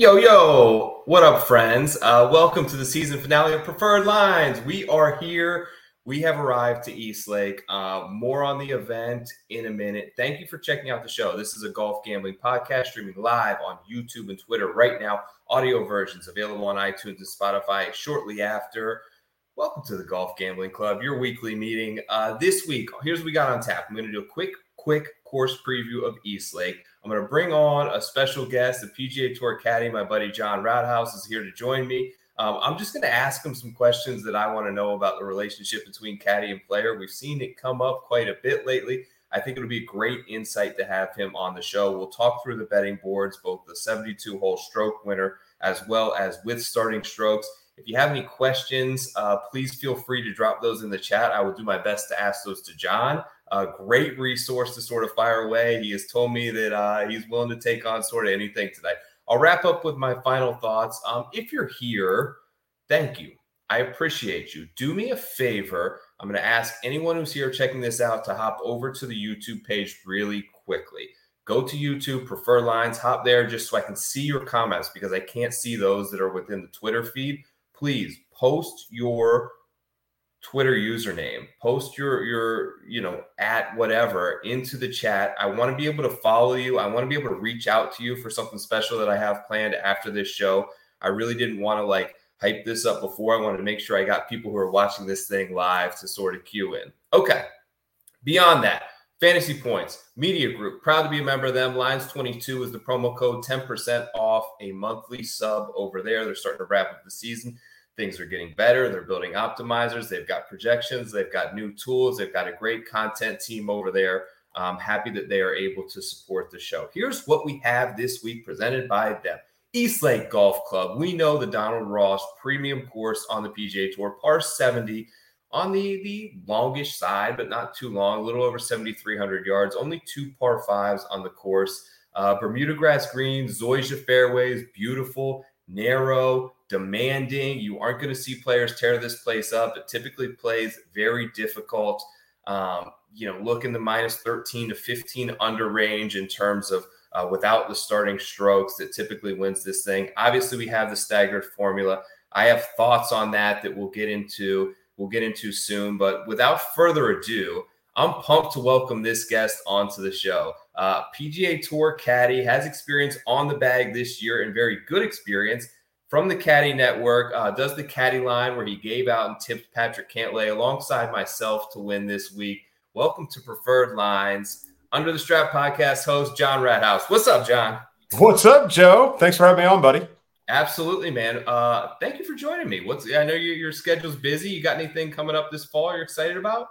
Yo, yo, what up, friends? Uh, welcome to the season finale of Preferred Lines. We are here. We have arrived to East Lake. Uh, more on the event in a minute. Thank you for checking out the show. This is a golf gambling podcast streaming live on YouTube and Twitter right now. Audio versions available on iTunes and Spotify shortly after. Welcome to the Golf Gambling Club, your weekly meeting. Uh, this week, here's what we got on tap. I'm going to do a quick, quick course preview of East Lake. I'm going to bring on a special guest, the PGA Tour caddy. My buddy John Rathouz is here to join me. Um, I'm just going to ask him some questions that I want to know about the relationship between caddy and player. We've seen it come up quite a bit lately. I think it'll be a great insight to have him on the show. We'll talk through the betting boards, both the 72 hole stroke winner as well as with starting strokes. If you have any questions, uh, please feel free to drop those in the chat. I will do my best to ask those to John. A great resource to sort of fire away. He has told me that uh, he's willing to take on sort of anything tonight. I'll wrap up with my final thoughts. Um, if you're here, thank you. I appreciate you. Do me a favor. I'm going to ask anyone who's here checking this out to hop over to the YouTube page really quickly. Go to YouTube, prefer lines, hop there just so I can see your comments because I can't see those that are within the Twitter feed. Please post your Twitter username, post your your you know at whatever into the chat. I want to be able to follow you. I want to be able to reach out to you for something special that I have planned after this show. I really didn't want to like hype this up before. I wanted to make sure I got people who are watching this thing live to sort of cue in. Okay. Beyond that, Fantasy Points, Media Group, proud to be a member of them. Lines 22 is the promo code, 10% off a monthly sub over there. They're starting to wrap up the season things are getting better. They're building optimizers. They've got projections. They've got new tools. They've got a great content team over there. I'm happy that they are able to support the show. Here's what we have this week presented by them. East Lake Golf Club. We know the Donald Ross premium course on the PGA Tour, par 70 on the, the longish side, but not too long, a little over 7,300 yards, only two par fives on the course. Uh, Bermuda grass greens, Zoysia fairways, beautiful, narrow, demanding. You aren't going to see players tear this place up. It typically plays very difficult. Um, you know, look in the minus 13 to 15 under range in terms of uh, without the starting strokes that typically wins this thing. Obviously, we have the staggered formula. I have thoughts on that that we'll get into. We'll get into soon. But without further ado, I'm pumped to welcome this guest onto the show. Uh, PGA Tour caddy has experience on the bag this year and very good experience from the Caddy Network. Uh, does the Caddy line where he gave out and tipped Patrick Cantlay alongside myself to win this week. Welcome to Preferred Lines. Under the Strap podcast host, John Rathouz. What's up, John? What's up, Joe? Thanks for having me on, buddy. Absolutely, man. Uh, thank you for joining me. What's I know your, your schedule's busy. You got anything coming up this fall you're excited about?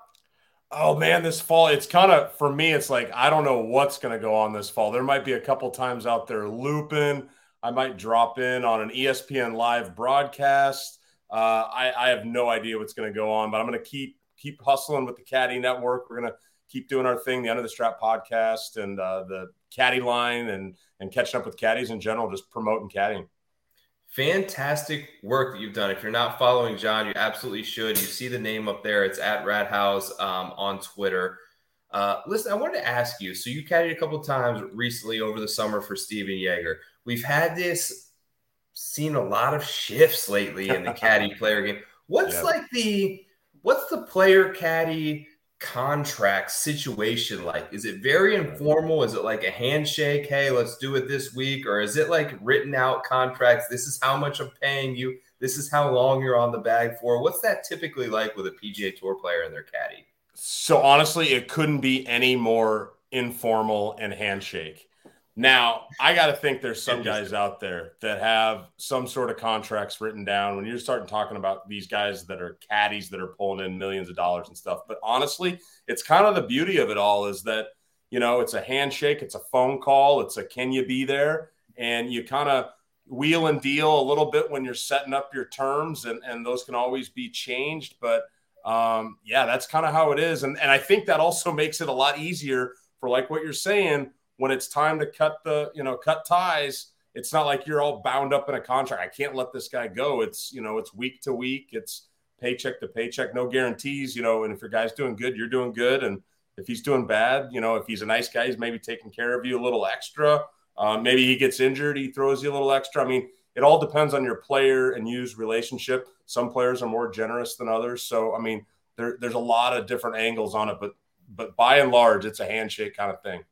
Oh man, this fall it's kind of for me. It's like I don't know what's going to go on this fall. There might be a couple times out there looping. I might drop in on an ESPN live broadcast. Uh, I, I, have no idea what's going to go on, but I'm going to keep keep hustling with the Caddy Network. We're going to keep doing our thing, the Under the Strap podcast and uh, the Caddy line, and and catching up with caddies in general, just promoting caddying. Fantastic work that you've done. If you're not following John, you absolutely should. You see the name up there. It's at Rathouz um, on Twitter. Uh, listen, I wanted to ask you. So you caddied a couple times recently over the summer for Stephan Jaeger. We've had this, seen a lot of shifts lately in the caddy player game. What's yeah. like the what's the player caddy contract situation like? Is it very informal? Is it like a handshake? Hey, let's do it this week, or is it like written out contracts? This is how much I'm paying you. This is how long you're on the bag for. What's that typically like with a PGA Tour player and their caddy? So honestly, it couldn't be any more informal and handshake. Now, I got to think there's some guys out there that have some sort of contracts written down when you're starting talking about these guys that are caddies that are pulling in millions of dollars and stuff. But honestly, it's kind of the beauty of it all is that, you know, it's a handshake, it's a phone call, it's a can you be there? And you kind of, wheel and deal a little bit when you're setting up your terms, and, and those can always be changed. But um, yeah, that's kind of how it is. And, and I think that also makes it a lot easier for like what you're saying when it's time to cut the, you know, cut ties. It's not like you're all bound up in a contract. I can't let this guy go. It's, you know, it's week to week. It's paycheck to paycheck, no guarantees, you know, and if your guy's doing good, you're doing good. And if he's doing bad, you know, if he's a nice guy, he's maybe taking care of you a little extra. Uh, maybe he gets injured, he throws you a little extra. I mean, it all depends on your player and use relationship. Some players are more generous than others. So, I mean, there, there's a lot of different angles on it, but but by and large, it's a handshake kind of thing.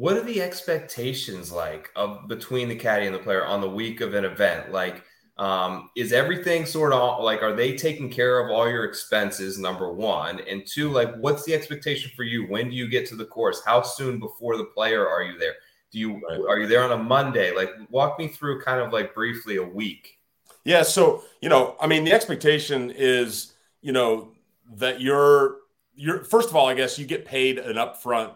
What are the expectations like of between the caddy and the player on the week of an event? Like, um, is everything sort of like are they taking care of all your expenses? Number one, and two, like, what's the expectation for you? When do you get to the course? How soon before the player are you there? Do you right. are you there on a Monday? Like, walk me through kind of like briefly a week. Yeah, so you know, I mean, the expectation is you know that you're you're first of all, I guess you get paid an upfront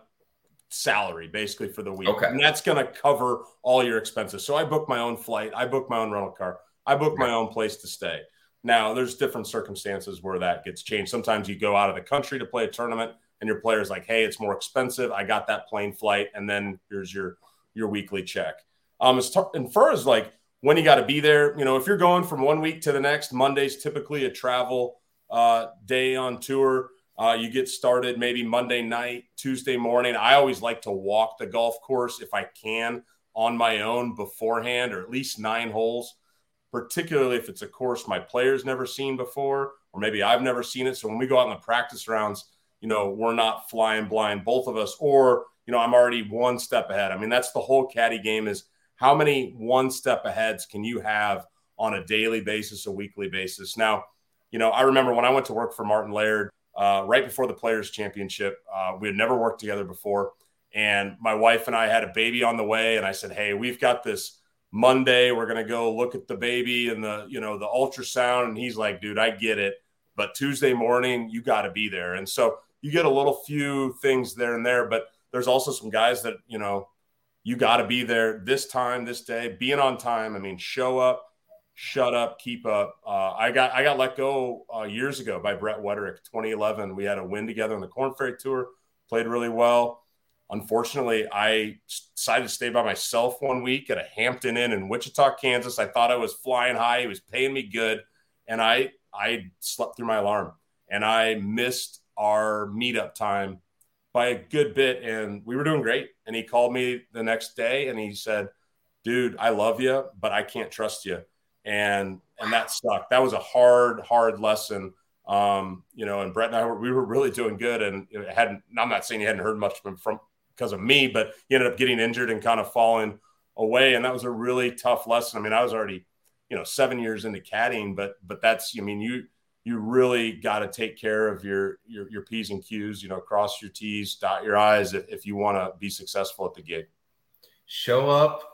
salary basically for the week. Okay. And that's going to cover all your expenses. So I book my own flight, I book my own rental car, I book my own place to stay. Now, there's different circumstances where that gets changed. Sometimes you go out of the country to play a tournament and your player's like, "Hey, it's more expensive. I got that plane flight and then here's your your weekly check." Um as, t- and far as like when you got to be there, you know, if you're going from one week to the next, Monday's typically a travel uh, day on tour. Uh, you get started maybe Monday night, Tuesday morning. I always like to walk the golf course if I can on my own beforehand, or at least nine holes, particularly if it's a course my players never seen before, or maybe I've never seen it. So when we go out in the practice rounds, you know, we're not flying blind, both of us, or, you know, I'm already one step ahead. I mean, that's the whole caddy game is how many one step aheads can you have on a daily basis, a weekly basis? Now, you know, I remember when I went to work for Martin Laird uh, right before the Players Championship. Uh, we had never worked together before, and my wife and I had a baby on the way. And I said, "Hey, we've got this Monday. We're going to go look at the baby and the you know the ultrasound." And he's like, "Dude, I get it, but Tuesday morning you got to be there." And so you get a little few things there and there, but there's also some guys that you know you got to be there this time, this day, being on time. I mean, show up shut up, keep up. Uh, I got I got let go uh, years ago by Brett Wetterich, 2011. We had a win together on the Corn Ferry Tour, played really well. Unfortunately, I decided to stay by myself one week at a Hampton Inn in Wichita, Kansas. I thought I was flying high. He was paying me good, and I I slept through my alarm, and I missed our meetup time by a good bit. And we were doing great. And he called me the next day, and he said, "Dude, I love you, but I can't trust you." And and that sucked. That was a hard, hard lesson. Um, you know, and Brett and I were we were really doing good, and it hadn't. I'm not saying he hadn't heard much from from because of me, but he ended up getting injured and kind of falling away, and that was a really tough lesson. I mean, I was already, you know, seven years into caddying, but but that's, I mean, you you really got to take care of your your your p's and q's. You know, cross your t's, dot your i's if, if you want to be successful at the gig. Show up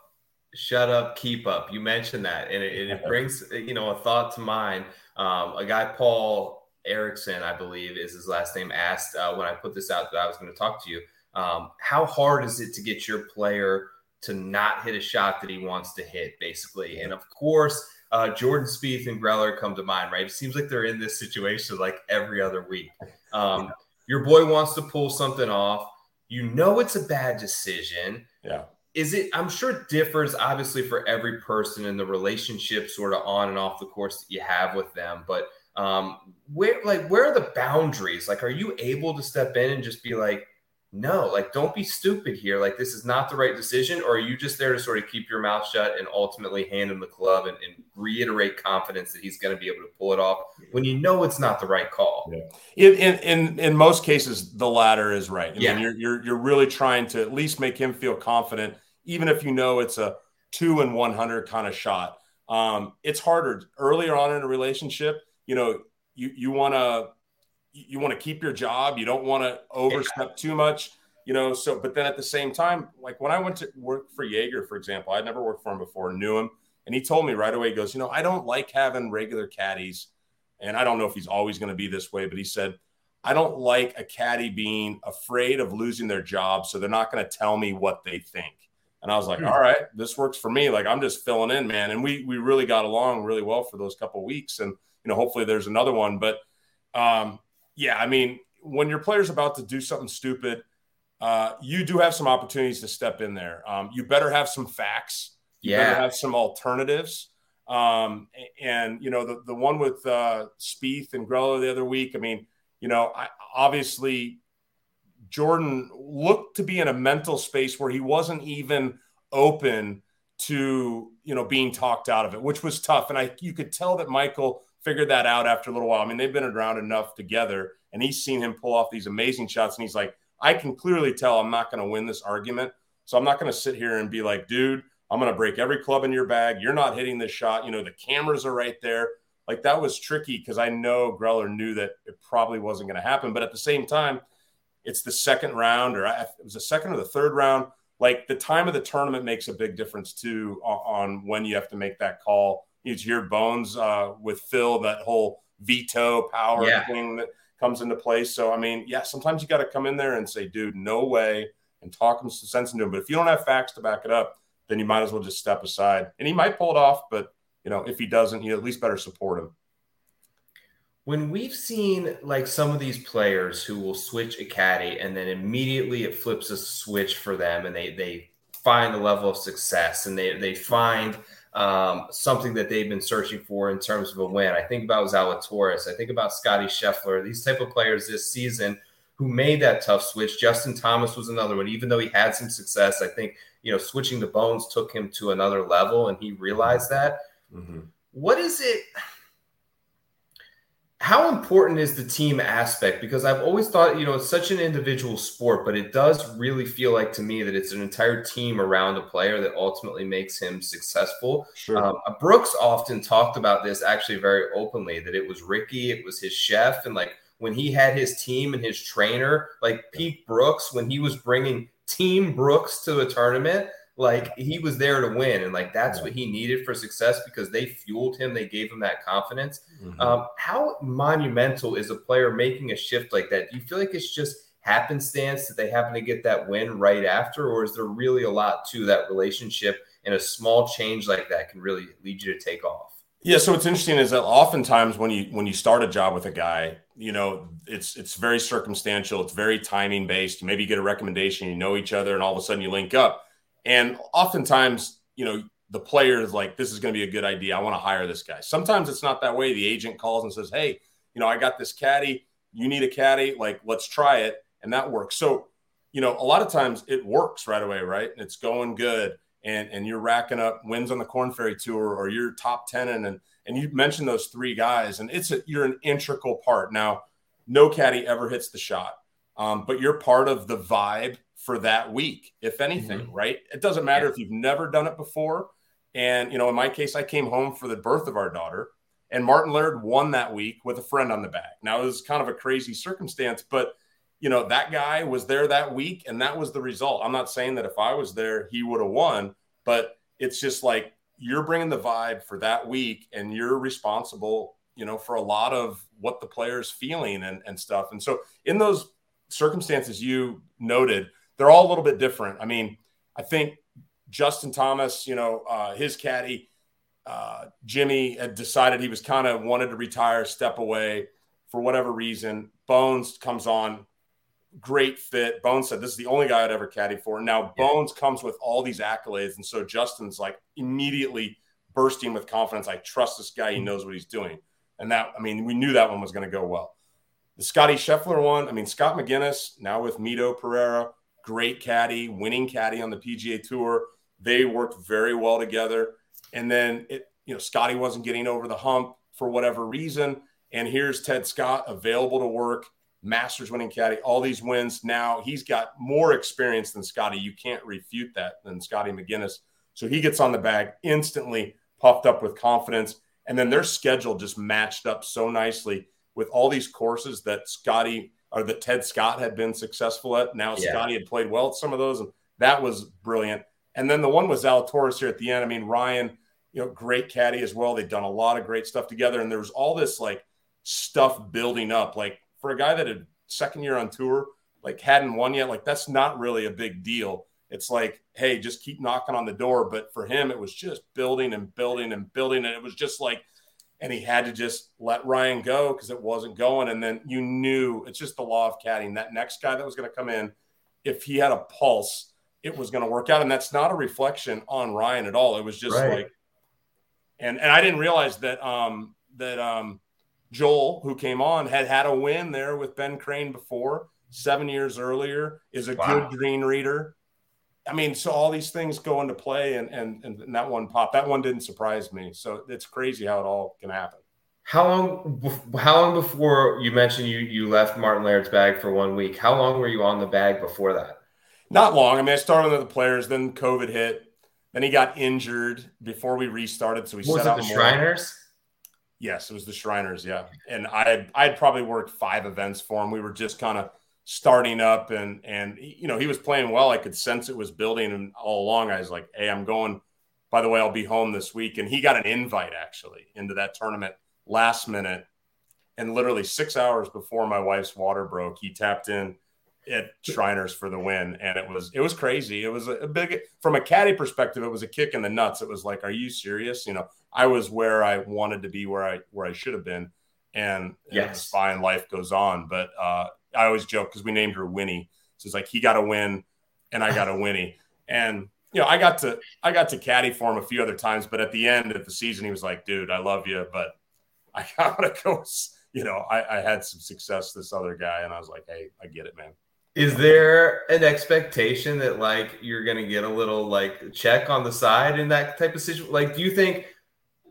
shut up, keep up. You mentioned that, and it, and it brings you know a thought to mind. Um, a guy, Paul Erickson, I believe is his last name, asked uh, when I put this out that I was going to talk to you. Um, how hard is it to get your player to not hit a shot that he wants to hit, basically? And of course, uh, Jordan Spieth and Greller come to mind, right? It seems like they're in this situation like every other week. Um, your boy wants to pull something off. You know it's a bad decision. Yeah is it i'm sure it differs obviously for every person in the relationship sort of on and off the course that you have with them but um where like where are the boundaries? Like are you able to step in and just be like no, like don't be stupid here. Like this is not the right decision, or are you just there to sort of keep your mouth shut and ultimately hand him the club and, and reiterate confidence that he's going to be able to pull it off when you know it's not the right call? Yeah. In, in in most cases, the latter is right. I yeah, mean, you're you're you're really trying to at least make him feel confident, even if you know it's a two and one hundred kind of shot. Um, it's harder earlier on in a relationship. You know, you you want to you want to keep your job. You don't want to overstep too much, you know. So, but then at the same time, like when I went to work for Jaeger, for example, I'd never worked for him before, knew him, and he told me right away, he goes, you know, I don't like having regular caddies, and I don't know if he's always going to be this way, but he said, I don't like a caddy being afraid of losing their job, so they're not going to tell me what they think. And I was like, mm-hmm. all right, this works for me. Like I'm just filling in, man. And we we really got along really well for those couple weeks. And you know, hopefully there's another one. But um, yeah, I mean, when your player's about to do something stupid, uh, you do have some opportunities to step in there. Um, you better have some facts. You yeah. better have some alternatives. Um, and you know, the the one with uh, Spieth and Greller the other week. I mean, you know, I, obviously Jordan looked to be in a mental space where he wasn't even open to you know being talked out of it, which was tough. And I you could tell that Michael figured that out after a little while. I mean, they've been around enough together, and he's seen him pull off these amazing shots, and he's like, I can clearly tell I'm not going to win this argument, so I'm not going to sit here and be like, dude, I'm going to break every club in your bag. You're not hitting this shot. You know, the cameras are right there. Like that was tricky because I know Greller knew that it probably wasn't going to happen, but at the same time it's the second round or it was the second or the third round. Like the time of the tournament makes a big difference too on, when you have to make that call. You your Bones uh, with Phil, that whole veto power yeah. thing that comes into place. So, I mean, yeah, sometimes you got to come in there and say, dude, no way, and talk some sense into him. But if you don't have facts to back it up, then you might as well just step aside. And he might pull it off, but, you know, if he doesn't, you at least better support him when we've seen like some of these players who will switch a caddy and then immediately it flips a switch for them and they they find the level of success and they they find um, something that they've been searching for in terms of a win. I think about Zalatoris. I think about Scotty Scheffler. These type of players this season who made that tough switch. Justin Thomas was another one. Even though he had some success, I think you know switching the bones took him to another level, and he realized that. Mm-hmm. What is it? How important is the team aspect? Because I've always thought, you know, it's such an individual sport, but it does really feel like to me that it's an entire team around a player that ultimately makes him successful. Sure. Um, uh, Brooks often talked about this actually very openly that it was Ricky, it was his chef, and like when he had his team and his trainer, like Pete Brooks, when he was bringing Team Brooks to a tournament, like he was there to win and like that's what he needed for success because they fueled him they gave him that confidence. Mm-hmm. um, how monumental is a player making a shift like that? Do you feel like it's just happenstance that they happen to get that win right after or is there really a lot to that relationship and a small change like that can really lead you to take off? Yeah so what's interesting is that oftentimes when you when you start a job with a guy you know it's it's very circumstantial it's very timing based maybe you get a recommendation you know each other and all of a sudden you link up and oftentimes, you know, the player is like, this is going to be a good idea. I want to hire this guy. Sometimes it's not that way. The agent calls and says, hey, you know, I got this caddy. You need a caddy. Like, let's try it. And that works. So, you know, a lot of times it works right away, right? And it's going good. And, and you're racking up wins on the Corn Ferry Tour or you're top 10 and, and, and you mentioned those three guys and it's a, you're an integral part. Now, no caddy ever hits the shot, um, but you're part of the vibe for that week, if anything, mm-hmm. right? It doesn't matter yeah. if you've never done it before. And, you know, in my case, I came home for the birth of our daughter, and Martin Laird won that week with a friend on the back. Now, it was kind of a crazy circumstance, but, you know, that guy was there that week, and that was the result. I'm not saying that if I was there, he would have won, but it's just like you're bringing the vibe for that week, and you're responsible, you know, for a lot of what the player's feeling and, and stuff. And so, in those circumstances you noted, they're all a little bit different. I mean, I think Justin Thomas, you know, uh, his caddy, uh, Jimmy had decided he was kind of wanted to retire, step away for whatever reason. Bones comes on, great fit. Bones said, This is the only guy I'd ever caddy for. Now, yeah. Bones comes with all these accolades. And so Justin's like immediately bursting with confidence. I trust this guy. He mm-hmm. knows what he's doing. And that, I mean, we knew that one was going to go well. The Scotty Scheffler one, I mean, Scott McGinnis, now with Mito Pereira, great caddy, winning caddy on the PGA Tour. They worked very well together. And then it, you know, Scotty wasn't getting over the hump for whatever reason. And here's Ted Scott available to work, Masters winning caddy, all these wins. Now he's got more experience than Scotty. You can't refute that than Scotty McGinnis. So he gets on the bag instantly, puffed up with confidence. And then their schedule just matched up so nicely with all these courses that Scotty or that Ted Scott had been successful at. Now yeah. Scotty had played well at some of those, and that was brilliant. And then the one was Zalatoris here at the end. I mean, Ryan, you know, great caddy as well. They've done a lot of great stuff together, and there was all this like stuff building up. Like for a guy that had second year on tour, like hadn't won yet, like that's not really a big deal. it's like, hey, just keep knocking on the door. But for him, it was just building and building and building. And it was just like, and he had to just let Ryan go because it wasn't going. And then you knew it's just the law of caddying. That next guy that was going to come in, if he had a pulse, it was going to work out. And that's not a reflection on Ryan at all. It was just right. like, and and I didn't realize that um that um Joel, who came on, had had a win there with Ben Crane before seven years earlier, is a wow. good green reader. I mean, so all these things go into play, and, and and that one pop. That one didn't surprise me. So it's crazy how it all can happen. How long? How long before you mentioned you you left Martin Laird's bag for one week? How long were you on the bag before that? Not long. I mean, I started with the players, then COVID hit, then he got injured before we restarted. So we what set out the more. Shriners. Yes, it was the Shriners. Yeah, and I I had probably worked five events for him. We were just kind of starting up, and and you know he was playing well. I could sense it was building, and all along I was like, "Hey, I'm going." By the way, I'll be home this week, and he got an invite actually into that tournament last minute, and literally six hours before my wife's water broke, he tapped in at Shriners for the win, and it was it was crazy. It was a, big from a caddy perspective. It was a kick in the nuts. It was like, are you serious? You know, I was where I wanted to be, where I where I should have been, and yes, fine. Life goes on, but uh, I always joke because we named her Winnie. So it's like he got a win, and I got a Winnie, and you know, I got to I got to caddy for him a few other times, but at the end of the season, he was like, "Dude, I love you, but I gotta go." You know, I, I had some success this other guy, and I was like, "Hey, I get it, man." Is there an expectation that like you're gonna get a little like check on the side in that type of situation? Like, do you think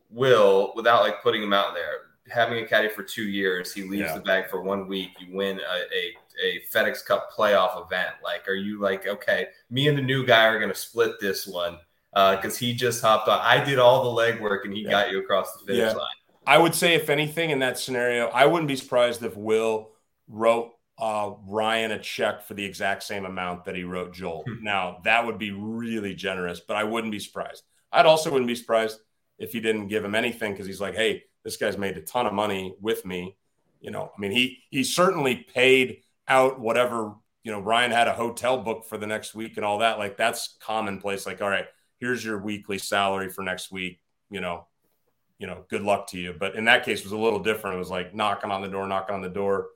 Will, without like putting him out there, having a caddy for two years, he leaves yeah. the bag for one week, you win a, a, a FedEx Cup playoff event. Like, are you like, okay, me and the new guy are gonna split this one because uh, he just hopped on. I did all the legwork and he yeah. got you across the finish yeah. line. I would say, if anything, in that scenario, I wouldn't be surprised if Will wrote uh, Ryan a check for the exact same amount that he wrote Joel. Hmm. Now, that would be really generous, but I wouldn't be surprised. I'd also wouldn't be surprised if he didn't give him anything because he's like, hey, this guy's made a ton of money with me. You know, I mean, he he certainly paid out whatever, you know, Ryan had a hotel book for the next week and all that. Like that's commonplace. Like, all right, here's your weekly salary for next week, you know, you know, good luck to you. But in that case, was a little different. It was like knocking on the door, knocking on the door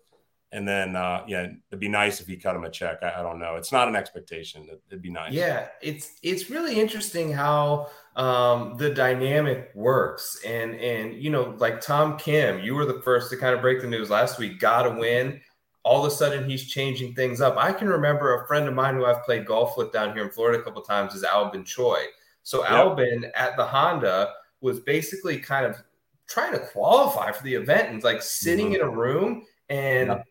and then, uh, yeah, it'd be nice if you cut him a check. I, I don't know. It's not an expectation. It, would be nice. Yeah, it's it's really interesting how um, the dynamic works, and and you know, like Tom Kim, you were the first to kind of break the news last week. Got to win. All of a sudden, he's changing things up. I can remember a friend of mine who I've played golf with down here in Florida a couple times is Albin Choi. So yep. Albin at the Honda was basically kind of trying to qualify for the event and like sitting mm-hmm. in a room and yep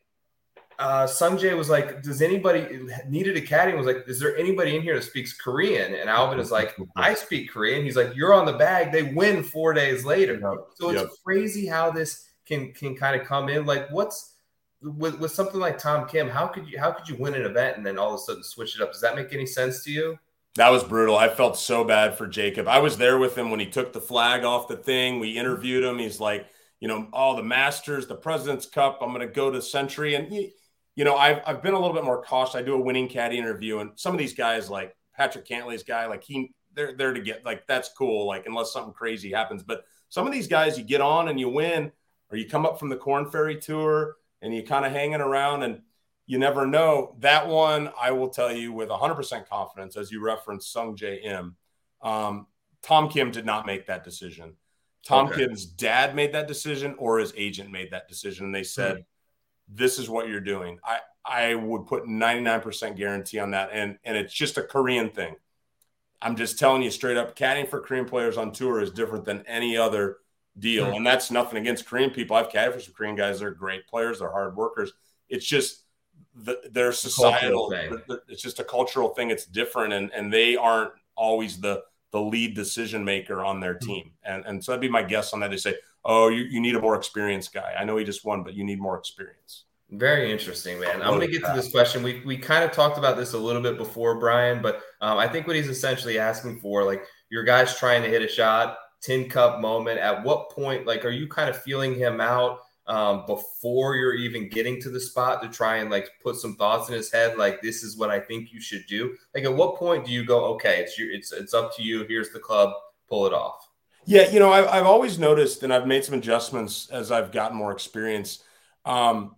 uh, Sungjae was like, "Does anybody needed a caddy?" was like, "Is there anybody in here that speaks Korean?" And Albin is like, "I speak Korean." He's like, "You're on the bag." They win four days later. So it's yep. crazy how this can can kind of come in. Like, what's with, with something like Tom Kim? How could you how could you win an event and then all of a sudden switch it up? Does that make any sense to you? That was brutal. I felt so bad for Jacob. I was there with him when he took the flag off the thing. We interviewed him. He's like, you know, all the Masters, the President's Cup. I'm going to go to Sentry and he, you know, I've, I've been a little bit more cautious. I do a winning caddy interview, and some of these guys, like Patrick Cantlay's guy, like he, they're there to get like that's cool, like unless something crazy happens. But some of these guys, you get on and you win, or you come up from the Corn Ferry Tour and you kind of hanging around, and you never know. That one, I will tell you with 100% confidence, as you referenced Sung Im, um, Tom Kim did not make that decision. Tom okay. Kim's dad made that decision, or his agent made that decision. And they said, mm-hmm this is what you're doing. I I would put 99% guarantee on that. And and it's just a Korean thing. I'm just telling you straight up, caddying for Korean players on tour is different than any other deal. Mm-hmm. And that's nothing against Korean people. I've caddied for some Korean guys. They're great players. They're hard workers. It's just the, their societal. It's just a cultural thing. It's different, and and they aren't always the the lead decision maker on their hmm. team. And and so that'd be my guess on that. They say, oh, you, you need a more experienced guy. I know he just won, but you need more experience. Very interesting, man. I'm going to get to this question. We, we kind of talked about this a little bit before, Brian, but um, I think what he's essentially asking for, like your guy's trying to hit a shot, tin cup moment. At what point, like, are you kind of feeling him out? Um, before you're even getting to the spot to try and like put some thoughts in his head, like this is what I think you should do? Like, at what point do you go, okay, it's your, it's it's up to you. Here's the club, pull it off. Yeah, you know, I've, I've always noticed, and I've made some adjustments as I've gotten more experience. Um,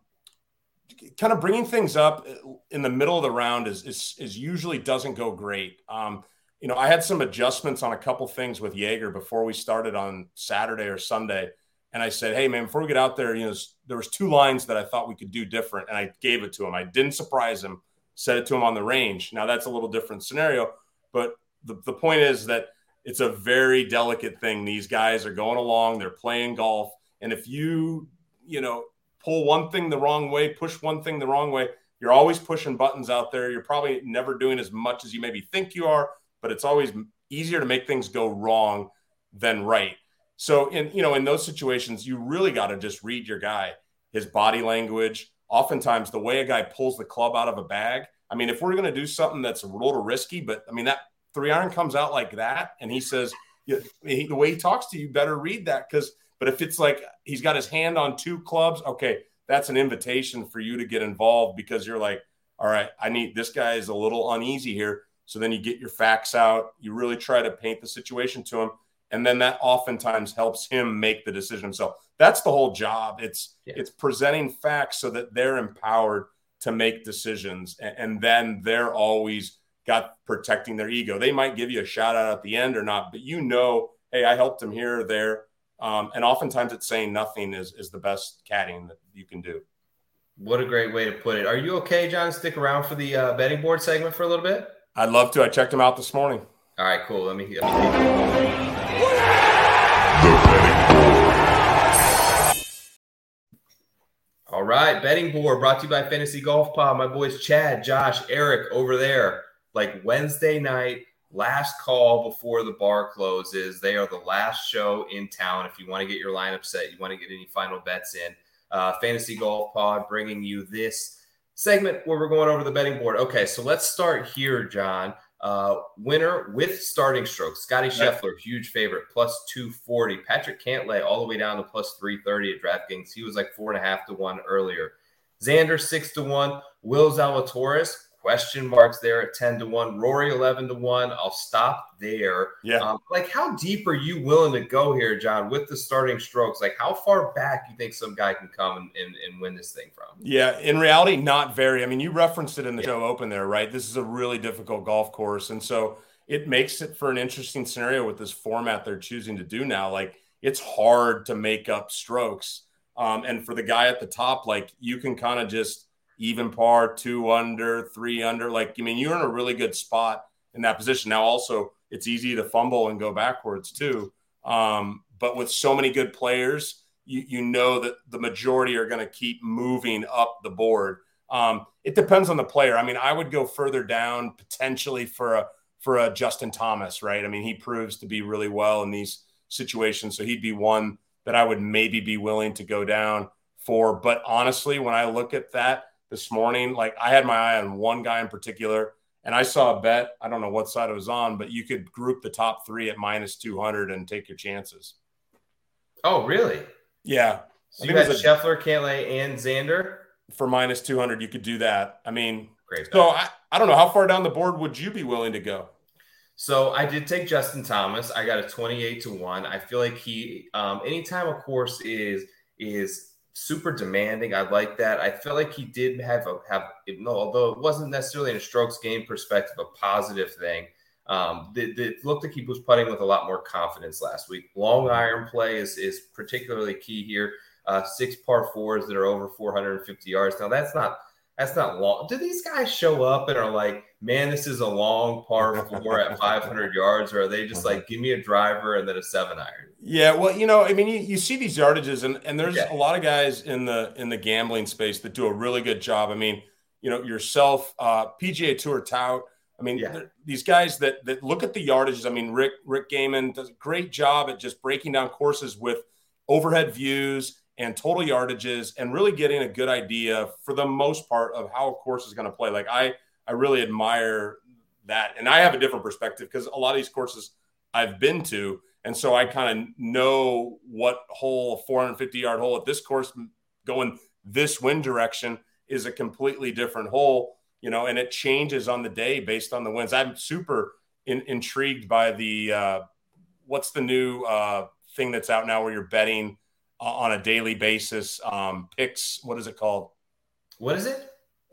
kind of bringing things up in the middle of the round is is, is usually doesn't go great. Um, you know, I had some adjustments on a couple things with Jaeger before we started on Saturday or Sunday, and I said, "Hey, man, before we get out there, you know, there was two lines that I thought we could do different, and I gave it to him. I didn't surprise him, said it to him on the range. Now that's a little different scenario, but the, the point is that it's a very delicate thing. These guys are going along, they're playing golf, and if you, you know, pull one thing the wrong way, push one thing the wrong way, you're always pushing buttons out there. You're probably never doing as much as you maybe think you are, but it's always easier to make things go wrong than right. So in you know in those situations, you really got to just read your guy, his body language. Oftentimes, the way a guy pulls the club out of a bag. I mean, if we're going to do something that's a little risky, but I mean that three iron comes out like that, and he says know, he, the way he talks to you, better read that because but if it's like he's got his hand on two clubs, okay, that's an invitation for you to get involved because you're like, all right, I need this guy is a little uneasy here. So then you get your facts out, you really try to paint the situation to him, and then that oftentimes helps him make the decision himself. That's the whole job. It's yeah. it's presenting facts so that they're empowered to make decisions, and, and then they're always got protecting their ego. They might give you a shout out at the end or not, but you know, hey, I helped him here or there. Um, and oftentimes it's saying nothing is, is the best caddying that you can do. What a great way to put it. Are you okay, John? Stick around for the uh, betting board segment for a little bit? I'd love to. I checked him out this morning. All right, cool. Let me. Let me All right, betting board brought to you by Fantasy Golf Pod. My boys Chad, Josh, Eric over there. Like Wednesday night, last call before the bar closes. They are the last show in town. If you want to get your lineup set, you want to get any final bets in. Uh, Fantasy Golf Pod bringing you this segment where we're going over the betting board. Okay, so let's start here, John. Uh, winner with starting strokes. Scotty Scheffler, huge favorite, plus 240. Patrick Cantlay, all the way down to plus 330 at DraftKings. He was like four and a half to one earlier. Xander, six to one. Will Zalatoris, question marks there at 10 to 1 rory 11 to 1 i'll stop there. Yeah. Um, like how deep are you willing to go here john with the starting strokes? Like how far back you think some guy can come and, and, and win this thing from? Yeah in reality not very. I mean you referenced it in the yeah. show open there right? This is a really difficult golf course and so it makes it for an interesting scenario with this format they're choosing to do now. Like it's hard to make up strokes um, and for the guy at the top like you can kind of just even par, two under, three under. Like, I mean, you're in a really good spot in that position. Now, also, it's easy to fumble and go backwards too. Um, but with so many good players, you, you know that the majority are going to keep moving up the board. Um, it depends on the player. I mean, I would go further down potentially for a for a Justin Thomas, right? I mean, he proves to be really well in these situations, so he'd be one that I would maybe be willing to go down for. But honestly, when I look at that, this morning. Like I had my eye on one guy in particular, and I saw a bet. I don't know what side it was on, but you could group the top three at minus 200 and take your chances. Oh, really? Yeah. So you had a, Scheffler, Cantlay, and Xander for minus 200. You could do that. I mean, great. So I, I don't know how far down the board would you be willing to go? So I did take Justin Thomas. I got a 28 to 1. I feel like he um anytime a course is is super demanding. I like that. I feel like he did have a have no, although it wasn't necessarily in a strokes gained perspective a positive thing. Um, it, looked like he was putting with a lot more confidence last week. Long iron play is is particularly key here. Uh, six par fours that are over 450 yards. Now that's not that's not long. Do these guys show up and are like, man, this is a long par four at 500 yards, or are they just like, give me a driver and then a seven iron? Yeah, well, you know, I mean, you, you see these yardages, and and there's yeah. a lot of guys in the in the gambling space that do a really good job. I mean, you know, yourself, uh, PGA Tour tout. I mean, yeah. these guys that that look at the yardages. I mean, Rick Rick Gehman does a great job at just breaking down courses with overhead views and total yardages and really getting a good idea for the most part of how a course is going to play. Like I, I really admire that. And I have a different perspective because a lot of these courses I've been to And so I kind of know what hole, 450 yard hole at this course going this wind direction is a completely different hole, you know, and it changes on the day based on the winds. I'm super in, intrigued by the uh, what's the new uh, thing that's out now where you're betting on a daily basis. Um, picks, what is it called? What is it?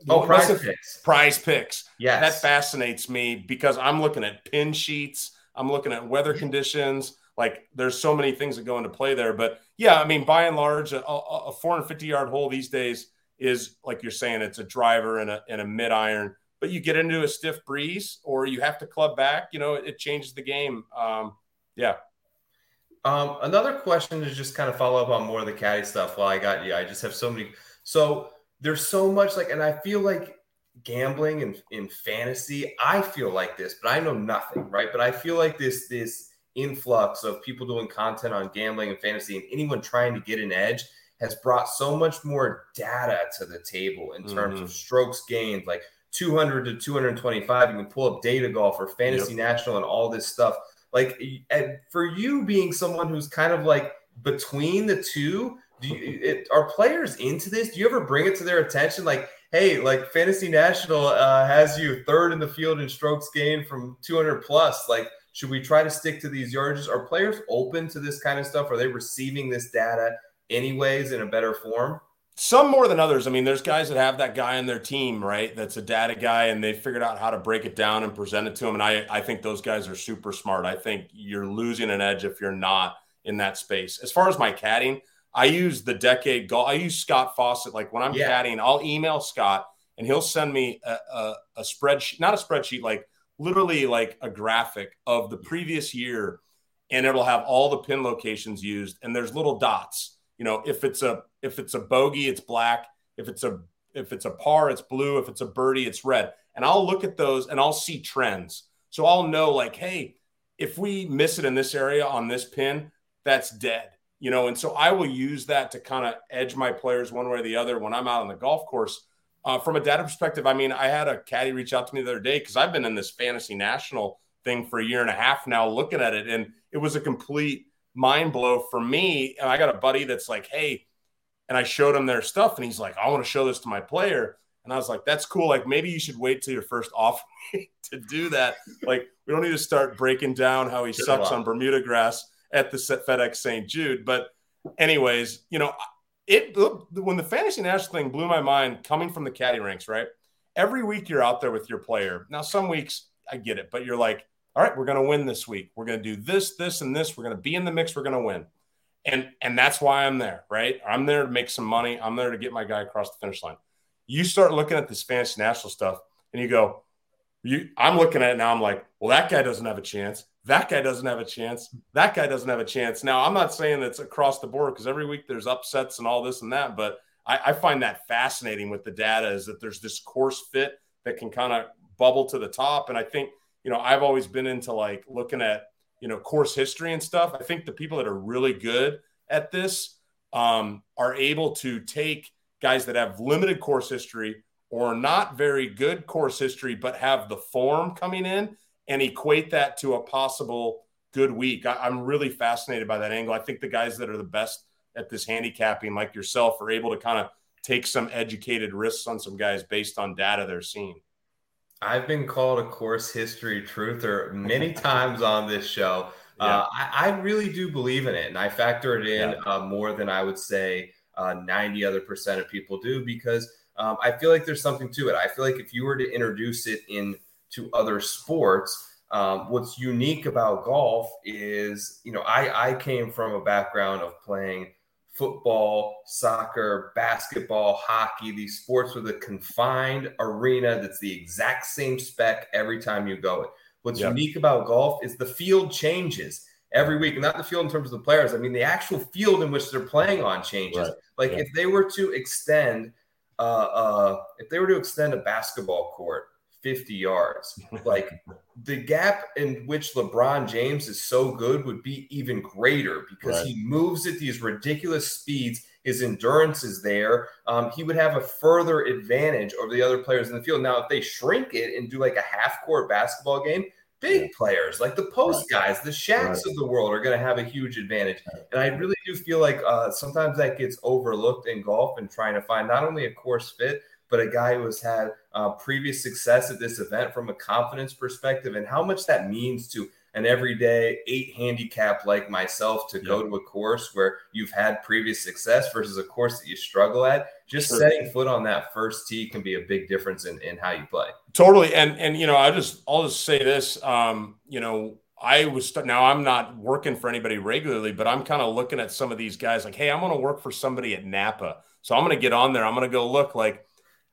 Oh, prize picks. Prize picks. Yes. That fascinates me because I'm looking at pin sheets, I'm looking at weather conditions. Like there's so many things that go into play there. But yeah, I mean, by and large, a, a 450 yard hole these days is like you're saying, it's a driver and a, and a mid iron. But you get into a stiff breeze or you have to club back, you know, it changes the game. Um, yeah. Um, another question is just kind of follow up on more of the caddy stuff while I got you. I just have so many. So there's so much like, and I feel like gambling and in fantasy, I feel like this, but I know nothing, right? But I feel like this, this influx of people doing content on gambling and fantasy and anyone trying to get an edge has brought so much more data to the table in terms mm-hmm. of strokes gained, like 200 to 225. You can pull up data golf or fantasy yep. national and all this stuff. Like, for you being someone who's kind of like between the two, do you, it, are players into this? Do you ever bring it to their attention? Like, hey, like Fantasy National uh, has you third in the field in strokes gained from 200 plus. Like, should we try to stick to these yardages? Are players open to this kind of stuff? Are they receiving this data anyways in a better form? Some more than others. I mean, there's guys that have that guy on their team, right? That's a data guy, and they figured out how to break it down and present it to them. And I, I think those guys are super smart. I think you're losing an edge if you're not in that space. As far as my caddying, I use the decade golf. I use Scott Fawcett. Like when I'm yeah. caddying, I'll email Scott and he'll send me a, a, a spreadsheet, not a spreadsheet, like literally like a graphic of the previous year, and it'll have all the pin locations used. And there's little dots. You know, if it's a if it's a bogey, it's black. If it's a if it's a par, it's blue. If it's a birdie, it's red. And I'll look at those and I'll see trends. So I'll know like, hey, if we miss it in this area on this pin, that's dead you know, and so I will use that to kind of edge my players one way or the other when I'm out on the golf course. Uh, from a data perspective, I mean, I had a caddy reach out to me the other day because I've been in this fantasy national thing for a year and a half now, looking at it, and it was a complete mind blow for me. And I got a buddy that's like, "Hey," and I showed him their stuff, and he's like, "I want to show this to my player." And I was like, "That's cool. Like, maybe you should wait till your first off to do that. Like, we don't need to start breaking down how he sucks on Bermuda grass." at the FedEx St. Jude. But, anyways, you know, it when the fantasy national thing blew my mind coming from the caddy ranks, right? Every week you're out there with your player. Now, some weeks I get it, but you're like, all right, we're going to win this week. We're going to do this, this, and this. We're going to be in the mix. We're going to win. And and that's why I'm there, right? I'm there to make some money. I'm there to get my guy across the finish line. You start looking at this fantasy national stuff and you go, you I'm looking at it now. I'm like, well, that guy doesn't have a chance that guy doesn't have a chance. That guy doesn't have a chance. Now, I'm not saying it's across the board because every week there's upsets and all this and that, but I, I, find that fascinating with the data is that there's this course fit that can kind of bubble to the top. And I think, you know, I've always been into like looking at, you know, course history and stuff. I think the people that are really good at this um, are able to take guys that have limited course history or not very good course history, but have the form coming in and equate that to a possible good week. I, am really fascinated by that angle. I think the guys that are the best at this handicapping, like yourself, are able to kind of take some educated risks on some guys based on data they're seeing. I've been called a course history truther many times on this show. Uh, yeah. Uh, I, I, really do believe in it, and I factor it in yeah. uh, more than I would say uh, 90 other percent of people do because um, I feel like there's something to it. I feel like if you were to introduce it in to other sports. Um, what's unique about golf is, you know, I, I came from a background of playing football, soccer, basketball, hockey, these sports with a confined arena that's the exact same spec every time you go. What's yep. unique about golf is the field changes every week, not the field in terms of the players. I mean, the actual field in which they're playing on changes. Right. Like yeah. if they were to extend, uh, uh, if they were to extend a basketball court 50 yards. Like the gap in which LeBron James is so good would be even greater because right. he moves at these ridiculous speeds. His endurance is there. Um, he would have a further advantage over the other players in the field. Now, if they shrink it and do like a half court basketball game, big players like the post Right. guys, the Shaqs Right. of the world are going to have a huge advantage. And I really do feel like uh, sometimes that gets overlooked in golf and trying to find not only a course fit, but a guy who has had uh, previous success at this event from a confidence perspective and how much that means to an everyday eight handicap like myself to go to a course where you've had previous success versus a course that you struggle at. Just Sure. setting foot on that first tee can be a big difference in, in how you play. Totally. And and you know, I just I'll just say this. Um, you know, I was now I'm not working for anybody regularly, but I'm kind of looking at some of these guys like, hey, I'm gonna work for somebody at Napa. So I'm gonna get on there. I'm gonna go look like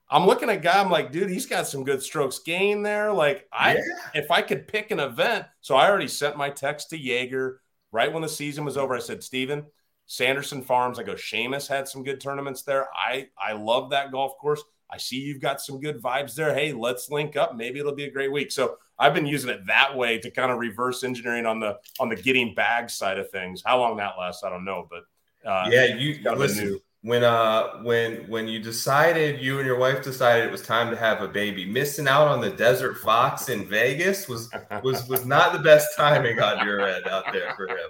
I'm looking at guy, I'm like, dude, he's got some good strokes gain there. Like, I Yeah. if I could pick an event, so I already sent my text to Jaeger right when the season was over. I said, Steven, Sanderson Farms. I go, Seamus had some good tournaments there. I I love that golf course. I see you've got some good vibes there. Hey, let's link up. Maybe it'll be a great week. So I've been using it that way to kind of reverse engineering on the on the getting bag side of things. How long that lasts, I don't know, but uh, yeah, you kind of a listen. new- when uh when when you decided you and your wife decided it was time to have a baby missing out on the desert fox in vegas was was was not the best timing on your end out there for him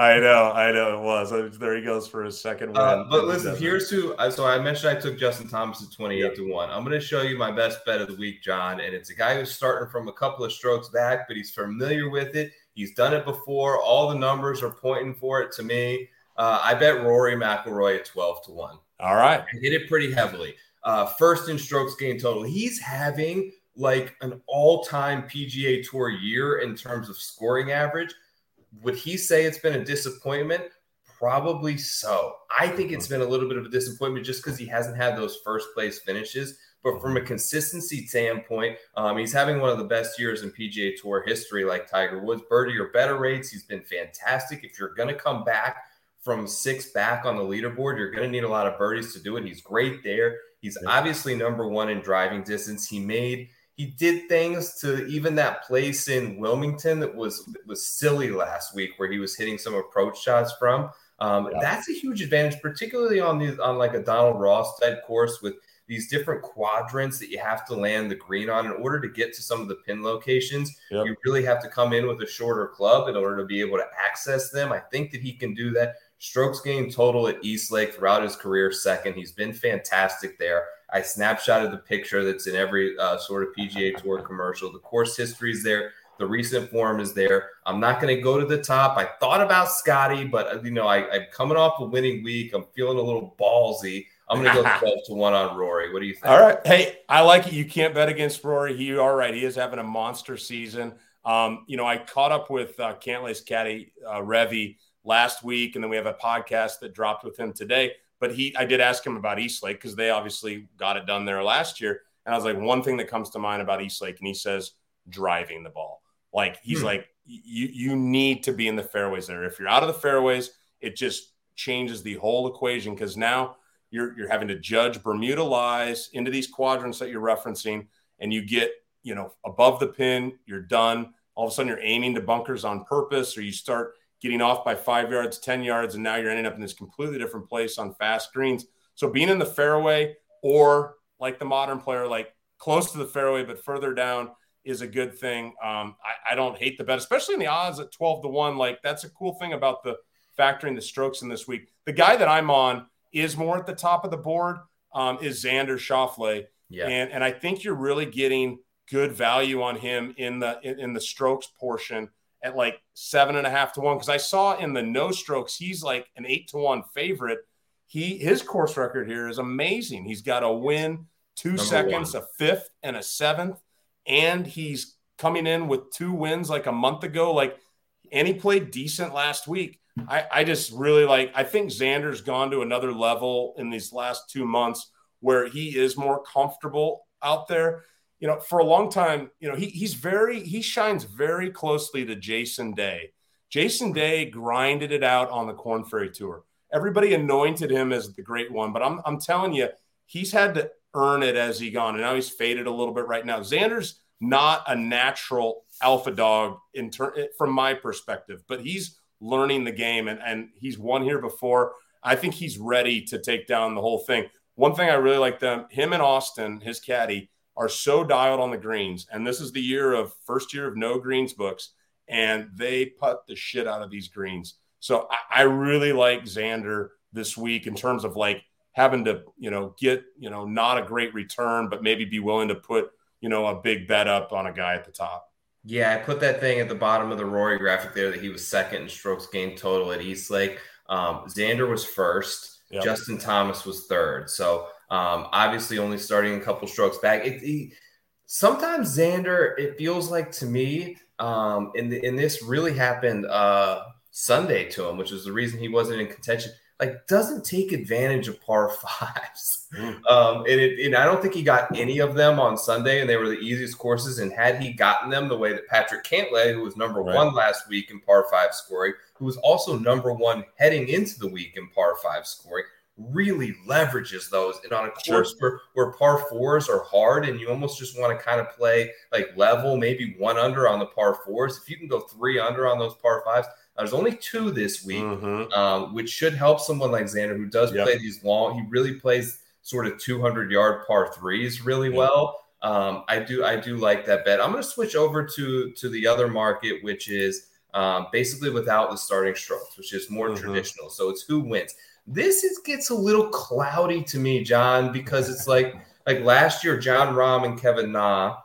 I know, I know it was. There he goes for his second win. uh, but listen here's who so i mentioned i took justin thomas at 28 Yep. to 1 i'm going to show you my best bet of the week john and it's a guy who's starting from a couple of strokes back but he's familiar with it he's done it before all the numbers are pointing for it to me uh, i bet rory mcilroy at 12 to 1 All right. I hit it pretty heavily. Uh, first in strokes gained total. He's having like an all time PGA Tour year in terms of scoring average. Would he say it's been a disappointment? Probably so. I think it's been a little bit of a disappointment just because he hasn't had those first place finishes. But from a consistency standpoint, um, he's having one of the best years in PGA Tour history, like Tiger Woods. Birdie or better rates. He's been fantastic. If you're going to come back from six back on the leaderboard, you're going to need a lot of birdies to do it. He's great there. He's Yeah. obviously number one in driving distance. He made he did things to even that place in Wilmington that was was silly last week, where he was hitting some approach shots from. Um, Yeah. That's a huge advantage, particularly on the on like a Donald Ross type course with these different quadrants that you have to land the green on in order to get to some of the pin locations. Yep. You really have to come in with a shorter club in order to be able to access them. I think that he can do that. Strokes gained total at East Lake throughout his career, second. He's been fantastic there. I snapshotted the picture that's in every uh, sort of PGA Tour commercial. The course history is there. The recent form is there. I'm not going to go to the top. I thought about Scotty, but uh, you know, I, I'm coming off a winning week. I'm feeling a little ballsy. I'm going to go 12 to one on Rory. What do you think? All right. Hey, I like it. You can't bet against Rory. He, all right. He is having a monster season. Um, you know, I caught up with uh, Cantlay's caddy uh, Revy last week, and then we have a podcast that dropped with him today. But he, I did ask him about East Lake because they obviously got it done there last year. And I was like, one thing that comes to mind about East Lake, and he says driving the ball. Like he's Hmm. like, you you need to be in the fairways there. If you're out of the fairways, it just changes the whole equation because now you're you're having to judge Bermuda lies into these quadrants that you're referencing, and you get you know above the pin, you're done. All of a sudden, you're aiming to bunkers on purpose, or you start getting off by five yards, ten yards, and now you're ending up in this completely different place on fast greens. So being in the fairway, or like the modern player, like close to the fairway but further down, is a good thing. Um, I, I don't hate the bet, especially in the odds at twelve to one. Like that's a cool thing about the factoring the strokes in this week. The guy that I'm on is more at the top of the board um, is Xander Schauffele, Yeah. and and I think you're really getting good value on him in the in, in the strokes portion at like seven and a half to one because I saw in the no strokes he's like an eight to one favorite. He his course record here is amazing. He's got a win, two Number seconds, one. a fifth, and a seventh, and he's coming in with two wins like a month ago. Like, and he played decent last week. I, I just really like. I think Xander's gone to another level in these last two months where he is more comfortable out there. You know, for a long time, you know, he, he's very he shines very closely to Jason Day. Jason Day grinded it out on the Korn Ferry Tour. Everybody anointed him as the great one, but I'm I'm telling you, he's had to earn it as he gone, and now he's faded a little bit right now. Xander's not a natural alpha dog in ter- eh, from my perspective, but he's learning the game and, and he's won here before. I think he's ready to take down the whole thing. One thing I really like them, him and Austin, his caddy, are so dialed on the greens, and this is the year of first year of no greens books, and they put the shit out of these greens. So I, I really like Xander this week in terms of like having to, you know, get, you know, not a great return, but maybe be willing to put, you know, a big bet up on a guy at the top. Yeah, I put that thing at the bottom of the Rory graphic there that he was second in strokes gained total at East Lake. Um, Xander was first. Yep. Justin Thomas was third. So um, obviously only starting a couple strokes back. It, sometimes Xander, it feels like to me, um, and, and this really happened uh, Sunday to him, which is the reason he wasn't in contention like doesn't take advantage of par fives. Mm. Um, and, it, and I don't think he got any of them on Sunday, and they were the easiest courses. And had he gotten them the way that Patrick Cantlay, who was number right. one last week in par five scoring, who was also number one heading into the week in par five scoring, really leverages those. And on a course sure. where, where par fours are hard and you almost just want to kind of play like level, maybe one under on the par fours, if you can go three under on those par fives, there's only two this week, mm-hmm. um, which should help someone like Xander who does yep. play these long. He really plays sort of 200 yard par threes really yep. well. Um, I do I do like that bet. I'm going to switch over to to the other market, which is um, basically without the starting strokes, which is more mm-hmm. traditional. So it's who wins. This is, gets a little cloudy to me, John, because it's like like last year, Jon Rahm and Kevin Na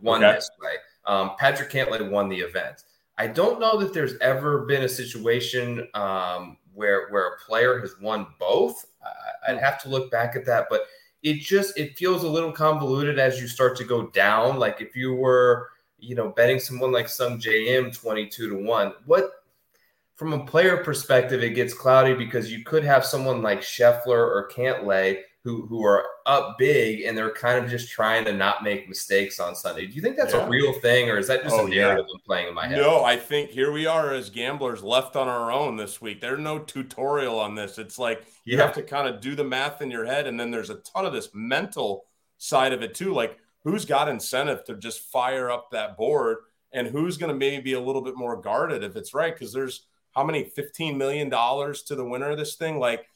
won okay. this way. Um, Patrick Cantlay won the event. I don't know that there's ever been a situation um, where where a player has won both. I, would have to look back at that, but it just it feels a little convoluted as you start to go down. Like if you were, you know, betting someone like Sungjae Im twenty two to one, what from a player perspective, it gets cloudy because you could have someone like Scheffler or Cantlay who who are up big and they're kind of just trying to not make mistakes on Sunday. Do you think that's yeah. a real thing, or is that just oh, a narrative yeah. I'm playing in my head? No, I think here we are as gamblers left on our own this week. There's no tutorial on this. It's like yeah. you have to kind of do the math in your head, and then there's a ton of this mental side of it too. Like who's got incentive to just fire up that board, and who's going to maybe be a little bit more guarded if it's right? Because there's how many 15 million dollars to the winner of this thing like